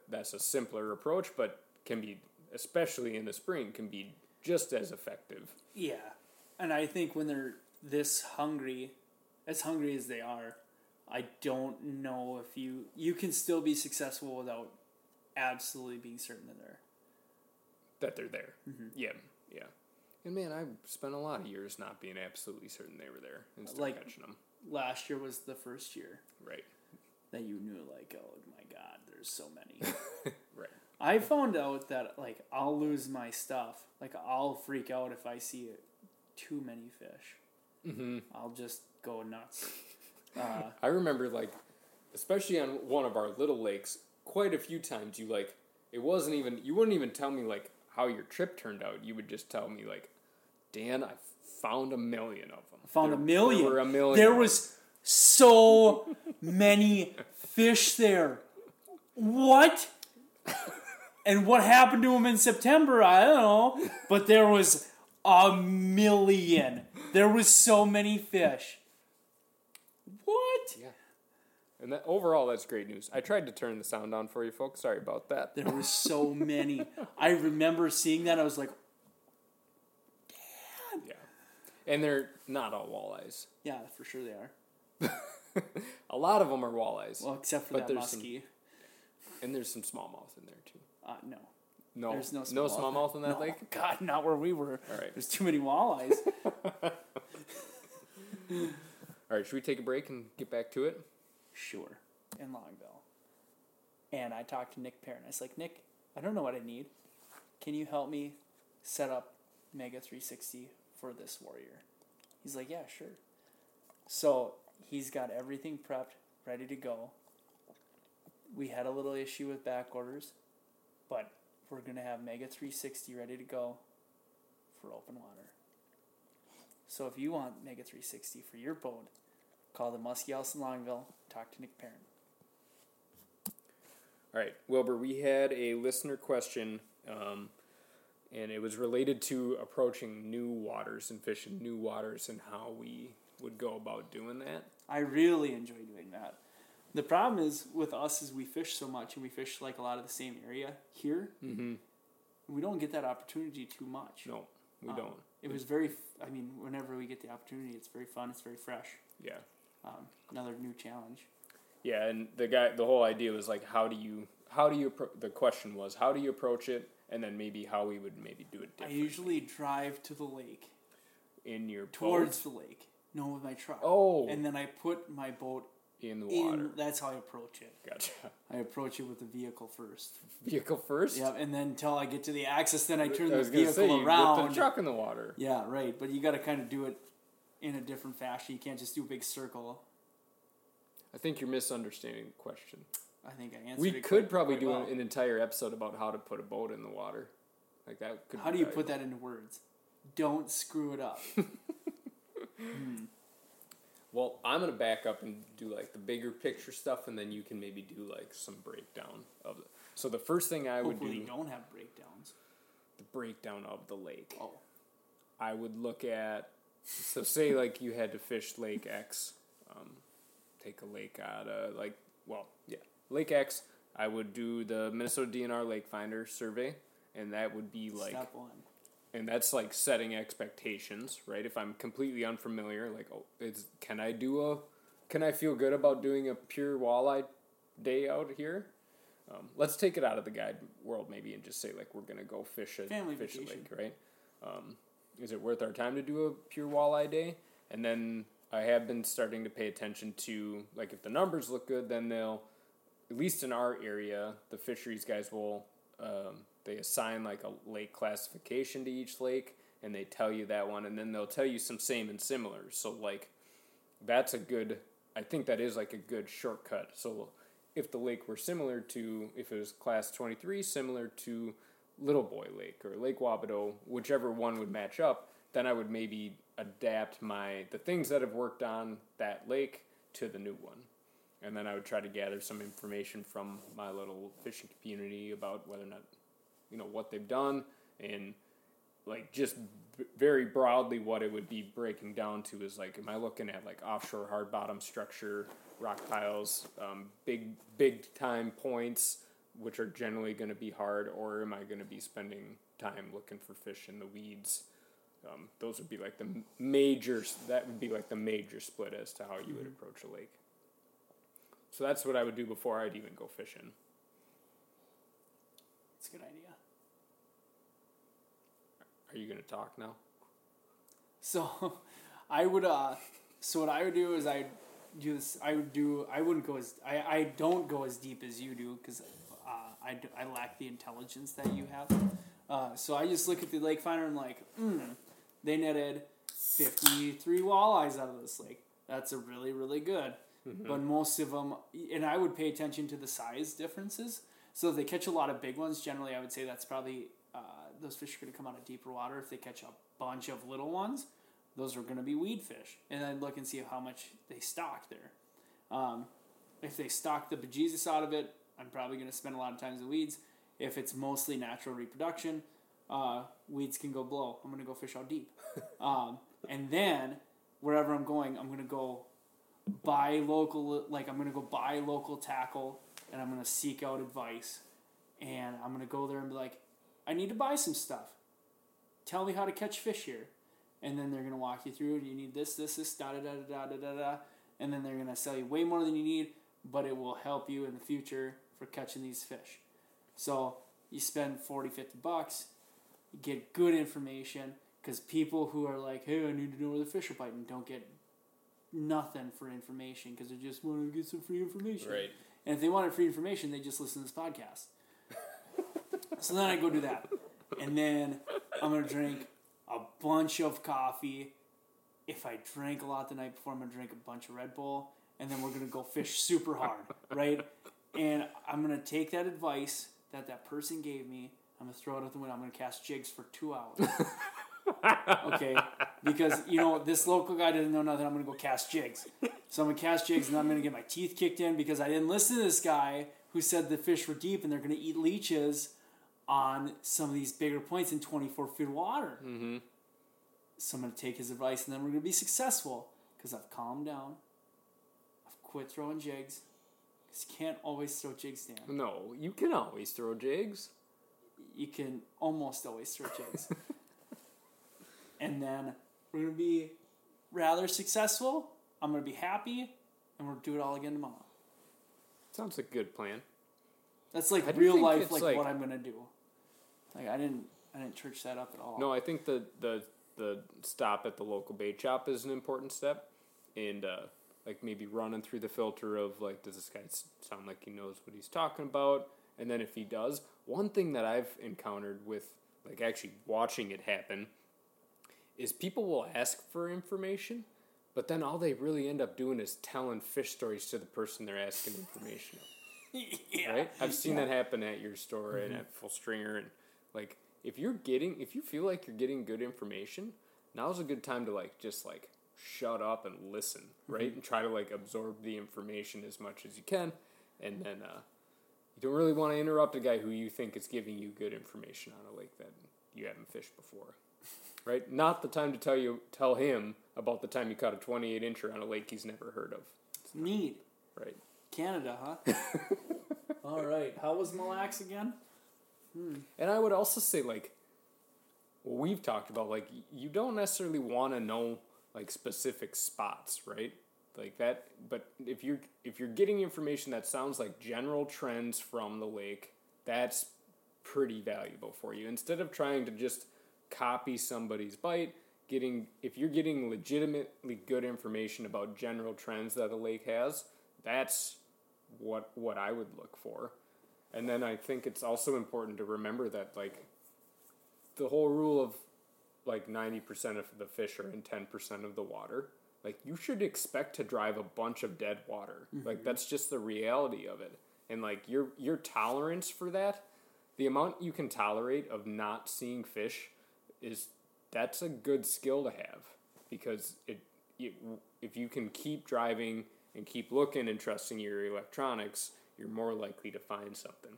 Speaker 1: that's a simpler approach, but can be, especially in the spring, can be just as effective.
Speaker 2: yeah. And I think when they're this hungry, as hungry as they are, I don't know if you you can still be successful without absolutely being certain that they're
Speaker 1: That they're there. Mm-hmm. Yeah, yeah. And man, I spent a lot of years not being absolutely certain they were there and still
Speaker 2: Like-
Speaker 1: catching them.
Speaker 2: last year was the first year
Speaker 1: Right,
Speaker 2: that you knew like oh my there's so many
Speaker 1: right.
Speaker 2: i found out that like i'll lose my stuff like i'll freak out if i see it, too many fish
Speaker 1: Mm-hmm.
Speaker 2: i'll just go nuts uh,
Speaker 1: I remember like, especially on one of our little lakes, quite a few times you like, it wasn't even you wouldn't even tell me like how your trip turned out. You would just tell me like, Dan, I found a million of them.
Speaker 2: found a million
Speaker 1: There were a million.
Speaker 2: there was so many fish there what and what happened to him in september i don't know but there was a million there was so many fish what
Speaker 1: Yeah. And that overall, that's great news. I tried to turn the sound down for you folks. Sorry about that.
Speaker 2: There were so many. I remember seeing that. I was like, damn. Yeah.
Speaker 1: and they're not all walleyes.
Speaker 2: Yeah, for sure they are.
Speaker 1: a lot of them are walleyes,
Speaker 2: Well, except for
Speaker 1: But
Speaker 2: that
Speaker 1: there's some-
Speaker 2: muskie.
Speaker 1: And there's some smallmouth in there too.
Speaker 2: Uh, no.
Speaker 1: No,
Speaker 2: There's no
Speaker 1: no
Speaker 2: smallmouth.
Speaker 1: smallmouth in that
Speaker 2: No,
Speaker 1: lake.
Speaker 2: God, not where we were.
Speaker 1: All right.
Speaker 2: There's too many walleyes.
Speaker 1: All right, should we take a break and get back to it?
Speaker 2: sure. In Longville. And I talked to Nick Perrin. I was like, Nick, I don't know what I need. Can you help me set up Mega 360 for this warrior? He's like, yeah, sure. So he's got everything prepped, ready to go. We had a little issue with back orders, but we're going to have Mega 360 ready to go for open water. So if you want Mega 360 for your boat, call the Muskie House in Longville, talk to Nick Perrin.
Speaker 1: All right, Wilbur, we had a listener question, um, and it was related to approaching new waters and fishing new waters and how we would go about doing that.
Speaker 2: I really enjoy doing that. The problem is with us is we fish so much and we fish like a lot of the same area here.
Speaker 1: Mm-hmm.
Speaker 2: We don't get that opportunity too much.
Speaker 1: No, we
Speaker 2: Um,
Speaker 1: don't.
Speaker 2: It was very. I mean, whenever we get the opportunity, it's very fun. It's very fresh.
Speaker 1: Yeah,
Speaker 2: Um, another new challenge.
Speaker 1: yeah, and the guy, the whole idea was like, how do you, how do you? The question was, how do you approach it, and then maybe how we would maybe do it
Speaker 2: I usually drive to the lake,
Speaker 1: in your
Speaker 2: towards
Speaker 1: boat?
Speaker 2: the lake. No, with my truck.
Speaker 1: Oh,
Speaker 2: And then I put my boat
Speaker 1: in the
Speaker 2: in.
Speaker 1: water.
Speaker 2: That's how I approach it.
Speaker 1: Gotcha.
Speaker 2: I approach it with the vehicle first.
Speaker 1: Vehicle first.
Speaker 2: Yeah, and then until I get to the axis, then I turn
Speaker 1: I
Speaker 2: the vehicle
Speaker 1: say you
Speaker 2: around.
Speaker 1: put the truck in the water.
Speaker 2: Yeah, right. But you got to kind of do it in a different fashion. You can't just do a big circle.
Speaker 1: I think you're misunderstanding the question.
Speaker 2: I think I answered.
Speaker 1: We could
Speaker 2: quite-
Speaker 1: probably
Speaker 2: quite
Speaker 1: do
Speaker 2: well.
Speaker 1: an, entire episode about how to put a boat in the water. Like that could.
Speaker 2: How do you put that into words? Don't screw it up. Hmm.
Speaker 1: Well, I'm gonna back up and do like the bigger picture stuff, and then you can maybe do like some breakdown of it. So the first thing I would
Speaker 2: Hopefully,
Speaker 1: do
Speaker 2: you don't have breakdowns.
Speaker 1: the breakdown of the lake.
Speaker 2: Oh,
Speaker 1: I would look at so say like you had to fish Lake X, um, take a lake out of like well yeah Lake X. I would do the Minnesota DNR Lake Finder survey, and that would be like
Speaker 2: step one.
Speaker 1: And that's like setting expectations, right? If I'm completely unfamiliar, like, oh, it's can I do a, can I feel good about doing a pure walleye day out here? Um, let's take it out of the guide world maybe and just say like we're gonna go fish a
Speaker 2: Family
Speaker 1: fish
Speaker 2: vacation.
Speaker 1: lake, right? Um, is it worth our time to do a pure walleye day? And then I have been starting to pay attention to like if the numbers look good, then they'll at least in our area, the fisheries guys will um, they assign like a lake classification to each lake, and they tell you that one, and then they'll tell you some same and similar. So like, that's a good. I think that is like a good shortcut. So if the lake were similar to if it was class twenty three, similar to Little Boy Lake or Lake Wabedo, whichever one would match up, then I would maybe adapt my the things that have worked on that lake to the new one and then I would try to gather some information from my little fishing community about whether or not, you know, what they've done and like just b- very broadly what it would be breaking down to is like, am I looking at like offshore hard bottom structure, rock piles, um, big big time points, which are generally going to be hard, or am I going to be spending time looking for fish in the weeds? Um, those would be like the major. That would be like the major split as to how you would approach a lake. So that's what I would do before I'd even go fishing.
Speaker 2: It's a good idea.
Speaker 1: Are you gonna talk now?
Speaker 2: So, I would. uh So what I would do is I do this. I would do. I wouldn't go as. I. I don't go as deep as you do because uh, I, I lack the intelligence that you have. Uh, so I just look at the lake finder and like, mm, they netted fifty three walleyes out of this lake. That's a really really good. But most of them, and I would pay attention to the size differences. So if they catch a lot of big ones, generally I would say that's probably uh, those fish are going to come out of deeper water. If they catch a bunch of little ones, those are going to be weed fish. And then look and see how much they stock there. Um, if they stock the bejesus out of it, I'm probably going to spend a lot of time in the weeds. If it's mostly natural reproduction, uh, weeds can go blow. I'm going to go fish out deep. um, and then wherever I'm going, I'm going to go buy local like I'm gonna go buy local tackle and I'm gonna seek out advice and I'm gonna go there and be like, I need to buy some stuff. Tell me how to catch fish here. and then they're gonna walk you through. You need this, this, this, da da da da da da da, and then they're gonna sell you way more than you need, but it will help you in the future for catching these fish. So you spend 40, 50 bucks, you get good information because people who are like, hey, I need to know where the fish are biting, don't get nothing for information because they just want to get some free information.
Speaker 1: Right.
Speaker 2: And if they wanted free information, they just listen to this podcast. So then I go do that. And then I'm going to drink a bunch of coffee. If I drank a lot the night before, I'm going to drink a bunch of Red Bull. And then we're going to go fish super hard, right? And I'm going to take that advice that that person gave me. I'm going to throw it out the window. I'm going to cast jigs for two hours. okay, because you know this local guy doesn't know nothing. I'm gonna go cast jigs, so I'm gonna cast jigs, and I'm gonna get my teeth kicked in because I didn't listen to this guy who said the fish were deep and they're gonna eat leeches on some of these bigger points in 24 feet of water.
Speaker 1: Mm-hmm.
Speaker 2: So I'm gonna take his advice, and then we're gonna be successful because I've calmed down. I've quit throwing jigs. Cause you can't always throw jigs down.
Speaker 1: No, you can always throw jigs.
Speaker 2: you can almost always throw jigs. and then we're gonna be rather successful. I'm gonna be happy, and we'll do it all again tomorrow.
Speaker 1: Sounds like a good plan.
Speaker 2: That's like real life, like,
Speaker 1: like-
Speaker 2: what I'm gonna do. Like I didn't, I didn't church that up at all.
Speaker 1: No, I think the the the stop at the local bait shop is an important step, and uh, like maybe running through the filter of like, does this guy sound like he knows what he's talking about? And then if he does, one thing that I've encountered with like actually watching it happen is people will ask for information, but then all they really end up doing is telling fish stories to the person they're asking information of
Speaker 2: yeah.
Speaker 1: right? I've seen that happen at your store and at Full Stringer, and like if you're getting, if you feel like you're getting good information, now's a good time to like just like shut up and listen, right? And try to like absorb the information as much as you can, and then uh, you don't really want to interrupt a guy who you think is giving you good information on a lake that you haven't fished before. Right, not the time to tell you tell him about the time you caught a twenty eight incher on a lake he's never heard of.
Speaker 2: It's Neat.
Speaker 1: Right.
Speaker 2: Canada, huh? all right. How was Mille Lacs again? Hmm.
Speaker 1: And I would also say, like, what we've talked about, like, you don't necessarily want to know like specific spots, right? Like that. But if you're if you're getting information that sounds like general trends from the lake, that's pretty valuable for you. Instead of trying to just copy somebody's bite, getting if you're getting legitimately good information about general trends that the lake has, that's what what I would look for. And then I think it's also important to remember that like the whole rule of like 90% of the fish are in 10% of the water. Like you should expect to drive a bunch of dead water. Mm-hmm. Like that's just the reality of it. And like your your tolerance for that, the amount you can tolerate of not seeing fish is that's a good skill to have because it, it if you can keep driving and keep looking and trusting your electronics, you're more likely to find something.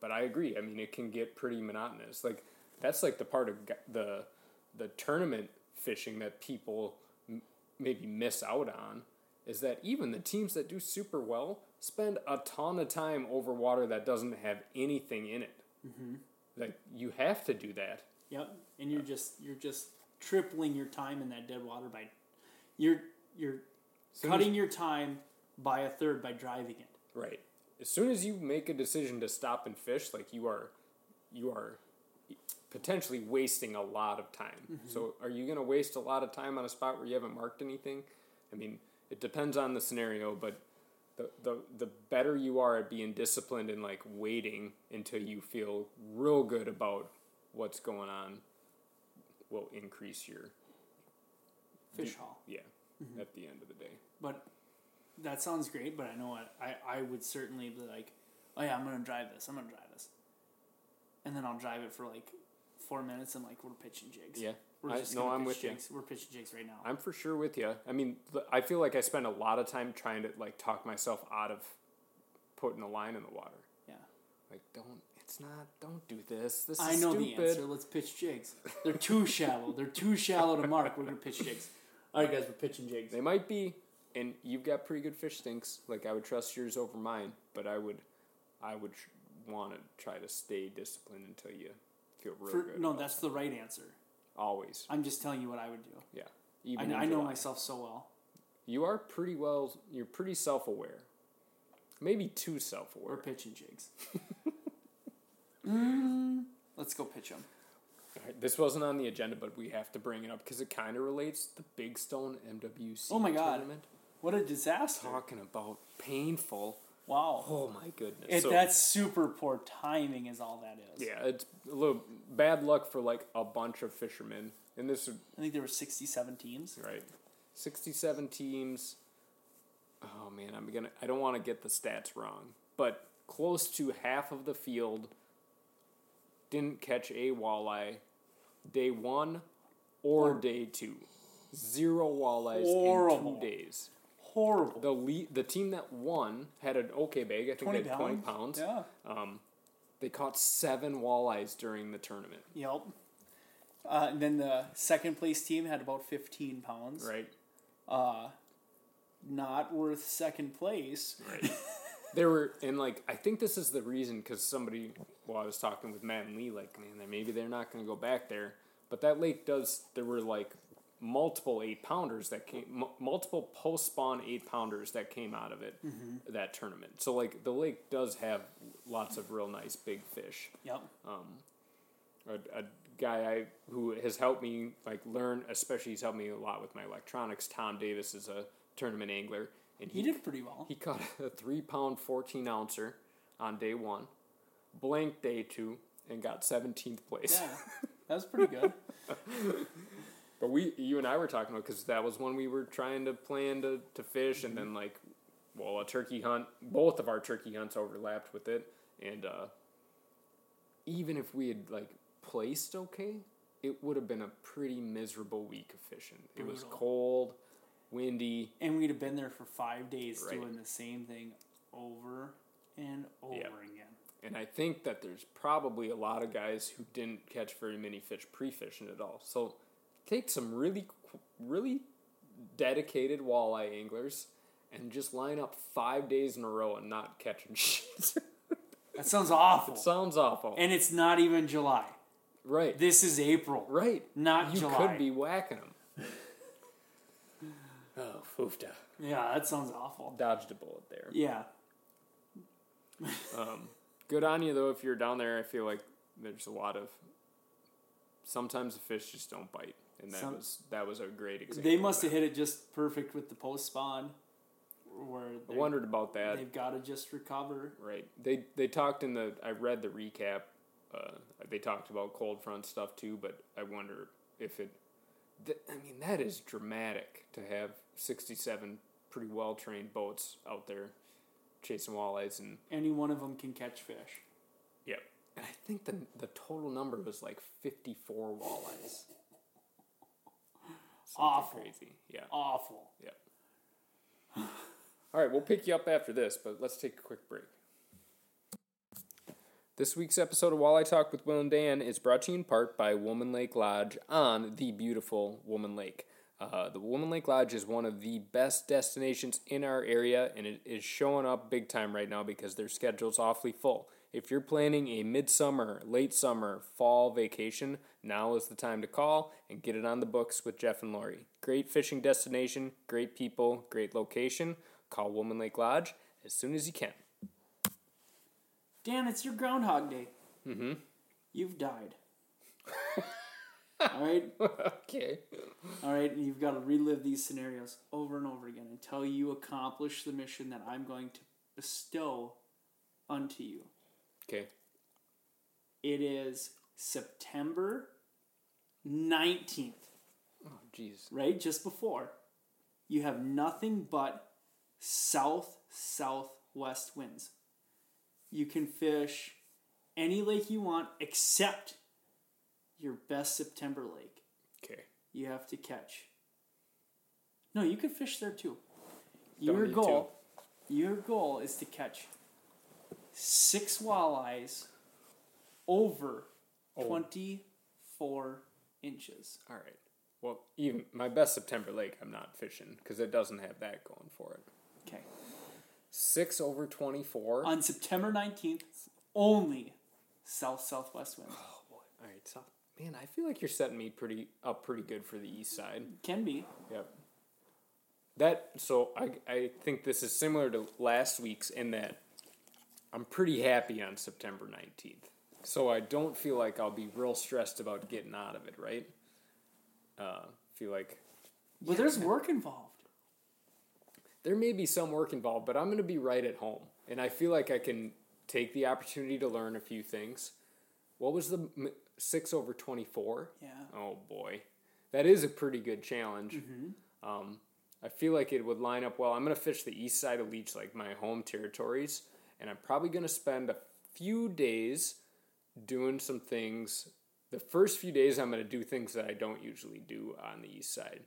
Speaker 1: But I agree. I mean, it can get pretty monotonous. Like that's like the part of the the tournament fishing that people m- maybe miss out on is that even the teams that do super well spend a ton of time over water that doesn't have anything in it. Mm-hmm. Like you have to do that.
Speaker 2: Yep. And you're just you're just tripling your time in that dead water by you're you're
Speaker 1: Soon
Speaker 2: cutting your time by a third by driving it.
Speaker 1: Right. As soon as you make a decision to stop and fish, like you are, you are potentially wasting a lot of time. Mm-hmm. So, are you going to waste a lot of time on a spot where you haven't marked anything? I mean, it depends on the scenario, but the the the better you are at being disciplined and like waiting until you feel real good about what's going on, will increase your
Speaker 2: Fish haul.
Speaker 1: yeah. Mm-hmm. At the end of the day.
Speaker 2: But that sounds great, but I know what I, I would certainly be like, Oh yeah, I'm gonna drive this, I'm gonna drive this. And then I'll drive it for like four minutes and like we're pitching jigs.
Speaker 1: Yeah.
Speaker 2: We're
Speaker 1: I-
Speaker 2: just
Speaker 1: no, I'm with you.
Speaker 2: jigs. We're pitching jigs right now.
Speaker 1: I'm for sure with you. I mean, I feel like I spend a lot of time trying to like talk myself out of putting a line in the water.
Speaker 2: yeah.
Speaker 1: Like, don't. It's not. Don't do this. This is
Speaker 2: I know
Speaker 1: stupid.
Speaker 2: the answer. Let's pitch jigs. They're too shallow. They're too shallow to mark. We're gonna pitch jigs. All right, guys, we're pitching jigs.
Speaker 1: They might be, and you've got pretty good fish stinks. Like I would trust yours over mine, but I would, I would want to try to stay disciplined until you feel real
Speaker 2: For,
Speaker 1: good.
Speaker 2: no, that's the right answer.
Speaker 1: always.
Speaker 2: I'm just telling you what I would do.
Speaker 1: Yeah,
Speaker 2: I,
Speaker 1: even in
Speaker 2: I know myself so well.
Speaker 1: You are pretty well. You're pretty self aware. Maybe too self
Speaker 2: We're
Speaker 1: aware.
Speaker 2: pitching jigs. mm, let's go pitch them.
Speaker 1: This wasn't on the agenda, but we have to bring it up because it kind of relates to the Big Stone MWC.
Speaker 2: Oh my God.
Speaker 1: tournament.
Speaker 2: What a disaster!
Speaker 1: Talking about painful.
Speaker 2: Wow.
Speaker 1: Oh my goodness.
Speaker 2: It,
Speaker 1: So-
Speaker 2: that's super poor timing, is all that is.
Speaker 1: yeah, it's a little bad luck for like a bunch of fishermen, and this
Speaker 2: I think there were 67 teams.
Speaker 1: right. Sixty-seven teams. Oh man, I'm gonna. I don't want to get the stats wrong, but close to half of the field didn't catch a walleye day one or
Speaker 2: Or-
Speaker 1: day two. Zero walleyes
Speaker 2: Horrible.
Speaker 1: in two days.
Speaker 2: Horrible.
Speaker 1: The lead, the team that won had an okay bag. I think
Speaker 2: 20
Speaker 1: they had twenty
Speaker 2: pounds. Yeah.
Speaker 1: Um, they caught seven walleyes during the tournament.
Speaker 2: Yep. Uh, and then the second place team had about 15 pounds.
Speaker 1: Right.
Speaker 2: Uh, not worth second place.
Speaker 1: Right. there were, and like, I think this is the reason because somebody, well, I was talking with Matt and Lee, like, man, maybe they're not going to go back there. But that lake does, there were like multiple eight pounders that came, m- multiple post spawn eight pounders that came out of it, mm-hmm. that tournament. So, like, the lake does have lots of real nice big fish.
Speaker 2: Yep.
Speaker 1: Um, a, a guy I who has helped me like learn, especially he's helped me a lot with my electronics. Tom Davis is a tournament angler, and
Speaker 2: He did pretty well.
Speaker 1: he caught a three pound fourteen ouncer on day one, blank day two, and got seventeenth place.
Speaker 2: Yeah. That was pretty good.
Speaker 1: But we, you and I were talking about because that was when we were trying to plan to, to fish, and then like, well, a turkey hunt. Both of our turkey hunts overlapped with it, and uh, even if we had like placed okay, it would have been a pretty miserable week of fishing. It was cold, windy.
Speaker 2: And we'd have been there for five days
Speaker 1: Right.
Speaker 2: doing the same thing over and over
Speaker 1: Yep.
Speaker 2: again.
Speaker 1: And I think that there's probably a lot of guys who didn't catch very many fish pre-fishing at all. So take some really, really dedicated walleye anglers and just line up five days in a row and not catching shit.
Speaker 2: That sounds awful.
Speaker 1: It Sounds awful.
Speaker 2: and it's not even July.
Speaker 1: right.
Speaker 2: This is April.
Speaker 1: right.
Speaker 2: Not
Speaker 1: you
Speaker 2: July.
Speaker 1: could be whacking them. oh, foofta.
Speaker 2: Yeah, that sounds awful.
Speaker 1: Dodged a bullet there.
Speaker 2: Yeah.
Speaker 1: Um, good on you though. If you're down there, I feel like there's a lot of. Sometimes the fish just don't bite, and that
Speaker 2: Some-
Speaker 1: was that was a great example.
Speaker 2: They must have hit it just perfect with the post spawn, where
Speaker 1: I wondered about that.
Speaker 2: they've got to just recover.
Speaker 1: Right. They they talked in the. I read the recap. Uh, they talked about cold front stuff too, but I wonder if it. Th- I mean, that is dramatic to have sixty-seven pretty well trained boats out there chasing walleyes and
Speaker 2: Any one of them can catch fish.
Speaker 1: Yep. And I think the the total number was like fifty four walleyes.
Speaker 2: Awful.
Speaker 1: Crazy. Yeah.
Speaker 2: Awful.
Speaker 1: Yep. All right, we'll pick you up after this, but let's take a quick break. This week's episode of Walleye Talk with Will and Dan is brought to you in part by Woman Lake Lodge on the beautiful Woman Lake. Uh, the Woman Lake Lodge is one of the best destinations in our area, and it is showing up big time right now because their schedule's awfully full. If you're planning a midsummer, late summer, fall vacation, now is the time to call and get it on the books with Jeff and Lori. Great fishing destination, great people, great location. Call Woman Lake Lodge as soon as you can.
Speaker 2: Dan, it's your Groundhog Day.
Speaker 1: Mm-hmm.
Speaker 2: You've died. all right,
Speaker 1: okay.
Speaker 2: all right. and You've got to relive these scenarios over and over again until you accomplish the mission that I'm going to bestow unto you.
Speaker 1: Okay.
Speaker 2: It is September nineteenth.
Speaker 1: Oh, jeez.
Speaker 2: right just before you have nothing but south southwest winds you can fish any lake you want except your best september lake
Speaker 1: Okay.
Speaker 2: you have to catch no you can fish there too
Speaker 1: Don't
Speaker 2: your goal your goal is to catch six walleyes over
Speaker 1: Oh.
Speaker 2: 24 inches
Speaker 1: All right. Well, even my best September lake, I'm not fishing because it doesn't have that going for it.
Speaker 2: okay
Speaker 1: Six over 24.
Speaker 2: on September 19th, only south southwest wind.
Speaker 1: Oh boy! All right, so man, I feel like you're setting me pretty up pretty good for the east side.
Speaker 2: Can be.
Speaker 1: Yep. That so I I think this is similar to last week's in that I'm pretty happy on September 19th. So I don't feel like I'll be real stressed about getting out of it, right? Uh, feel like
Speaker 2: But there's work involved.
Speaker 1: there may be some work involved, but I'm going to be right at home. And I feel like I can take the opportunity to learn a few things. What was the m- 6 over 24?
Speaker 2: Yeah.
Speaker 1: Oh boy, that is a pretty good challenge. Hmm. Um, I feel like it would line up well. I'm going to fish the east side of Leech, like my home territories, and I'm probably going to spend a few days doing some things. The first few days, I'm going to do things that I don't usually do on the east side.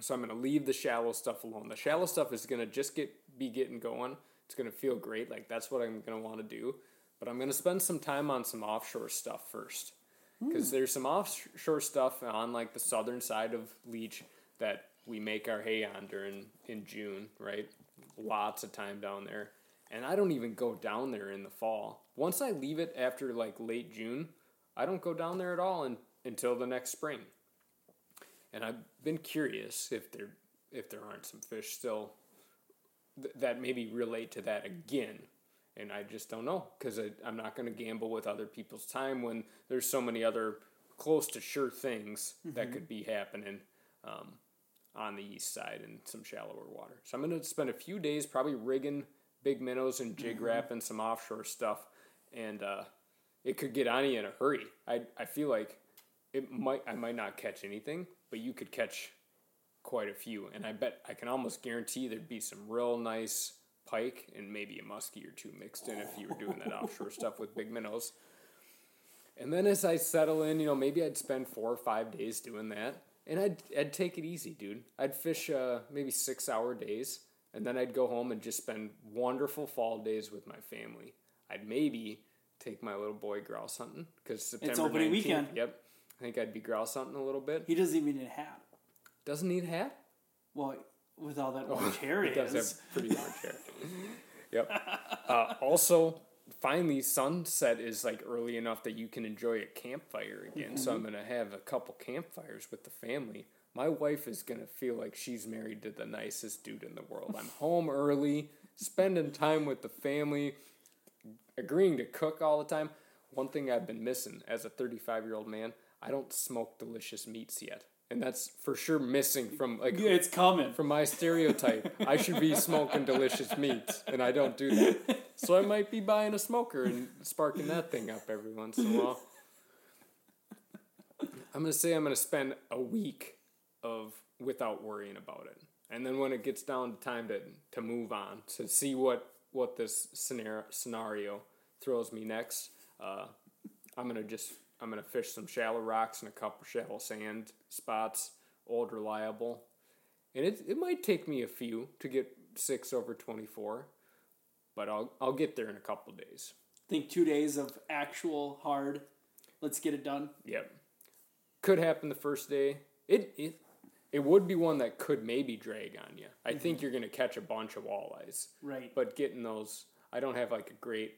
Speaker 1: So I'm going to leave the shallow stuff alone. The shallow stuff is going to just get be getting going. It's going to feel great. Like that's what I'm going to want to do. But I'm going to spend some time on some offshore stuff first hmm. because there's some offshore stuff on like the southern side of Leech that we make our hay on during in June, right? Lots of time down there. And I don't even go down there in the fall. Once I leave it after like late June, I don't go down there at all in, until the next spring. And I've been curious if there if there aren't some fish still th- that maybe relate to that again. And I just don't know because I'm not going to gamble with other people's time when there's so many other close to sure things that could be happening um, on the east side in some shallower water. So I'm going to spend a few days probably rigging big minnows and jig wrap and some offshore stuff, and uh, it could get on you in a hurry. I I feel like it might I might not catch anything, but you could catch quite a few, and I bet I can almost guarantee there'd be some real nice pike and maybe a muskie or two mixed in if you were doing that offshore stuff with big minnows. And then as I settle in, you know, maybe I'd spend four or five days doing that, and I'd I'd take it easy, dude. I'd fish uh, maybe six hour days, and then I'd go home and just spend wonderful fall days with my family. I'd maybe take my little boy grouse hunting because September
Speaker 2: opening
Speaker 1: 19th
Speaker 2: weekend.
Speaker 1: Yep, I think I'd be grouse hunting a little bit.
Speaker 2: He doesn't even need a hat.
Speaker 1: Doesn't need a hat.
Speaker 2: Well, with all that orange hair
Speaker 1: It
Speaker 2: he
Speaker 1: does have pretty large hair. yep. Uh, also, finally, sunset is like early enough that you can enjoy a campfire again. So I'm gonna have a couple campfires with the family. My wife is gonna feel like she's married to the nicest dude in the world. I'm home early, spending time with the family, agreeing to cook all the time. One thing I've been missing as a 35 year old man, I don't smoke delicious meats yet. And that's for sure missing from like
Speaker 2: Yeah, it's coming.
Speaker 1: from my stereotype. I should be smoking delicious meats, and I don't do that. So I might be buying a smoker and sparking that thing up every once in a while. I'm gonna say I'm gonna spend a week of without worrying about it, and then when it gets down to time to to move on to see what what this scenario scenario throws me next, uh, I'm gonna just I'm gonna fish some shallow rocks and a couple shallow sand spots, old reliable, and it it might take me a few to get six over twenty four, but I'll I'll get there in a couple days.
Speaker 2: think two days of actual hard. Let's get it done.
Speaker 1: Yep, could happen the first day. It it it would be one that could maybe drag on you. I think mm-hmm. you're gonna catch a bunch of walleyes,
Speaker 2: Right.
Speaker 1: but getting those, I don't have like a great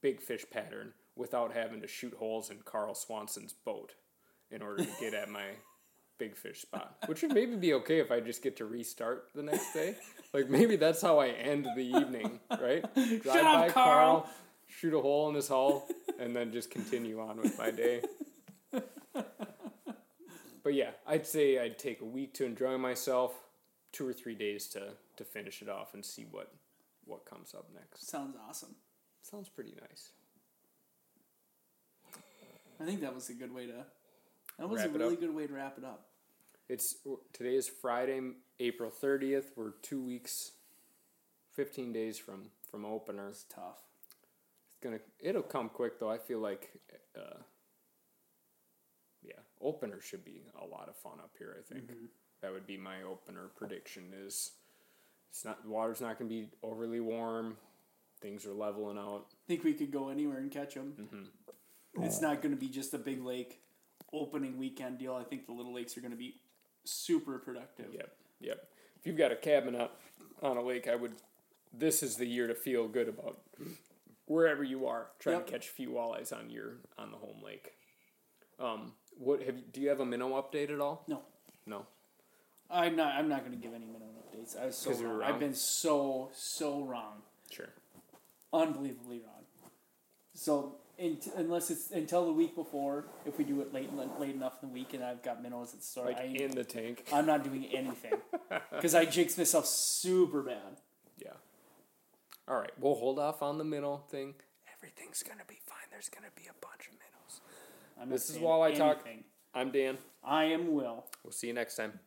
Speaker 1: big fish pattern without having to shoot holes in Carl Swanson's boat in order to get at my big fish spot. Which would maybe be okay if I just get to restart the next day. Like maybe that's how I end the evening, right? Drive
Speaker 2: Shut up, Carl.
Speaker 1: shoot a hole in his hull, and then just continue on with my day. But yeah, I'd say I'd take a week to enjoy myself, two or three days to to finish it off and see what what comes up next.
Speaker 2: Sounds awesome.
Speaker 1: Sounds pretty nice.
Speaker 2: I think that was a good way to. That was
Speaker 1: Wrap
Speaker 2: a really good way to wrap it up.
Speaker 1: It's today is Friday, April thirtieth. We're two weeks, fifteen days from from opener.
Speaker 2: It's tough.
Speaker 1: It's gonna it'll come quick though. I feel like, uh, opener should be a lot of fun up here. I think that would be my opener prediction. Is it's not the water's not gonna be overly warm. Things are leveling out.
Speaker 2: I think we could go anywhere and catch them.
Speaker 1: Mm-hmm.
Speaker 2: It's not going to be just a big lake opening weekend deal. I think the little lakes are going to be super productive.
Speaker 1: Yep, yep. If you've got a cabin up on a lake, I would. This is the year to feel good about wherever you are. Try
Speaker 2: Yep.
Speaker 1: to catch a few walleyes on your on the home lake. Um, What have you, do you have a minnow update at all?
Speaker 2: No.
Speaker 1: No.
Speaker 2: I'm not. I'm not going to give any minnow updates. I was so
Speaker 1: 'Cause you were
Speaker 2: wrong.
Speaker 1: wrong?
Speaker 2: I've been so so wrong,
Speaker 1: Sure.
Speaker 2: unbelievably wrong. So in, unless it's until the week before, if we do it late late enough in the week, and I've got minnows at the store,
Speaker 1: Like
Speaker 2: I,
Speaker 1: in the tank.
Speaker 2: I'm not doing anything because I jinxed myself super bad.
Speaker 1: Yeah. All right, we'll hold off on the minnow thing. Everything's gonna be fine. There's gonna be a bunch of minnows.
Speaker 2: I'm
Speaker 1: This is
Speaker 2: saying
Speaker 1: Walleye Talk. I'm Dan.
Speaker 2: I am Will.
Speaker 1: We'll see you next time.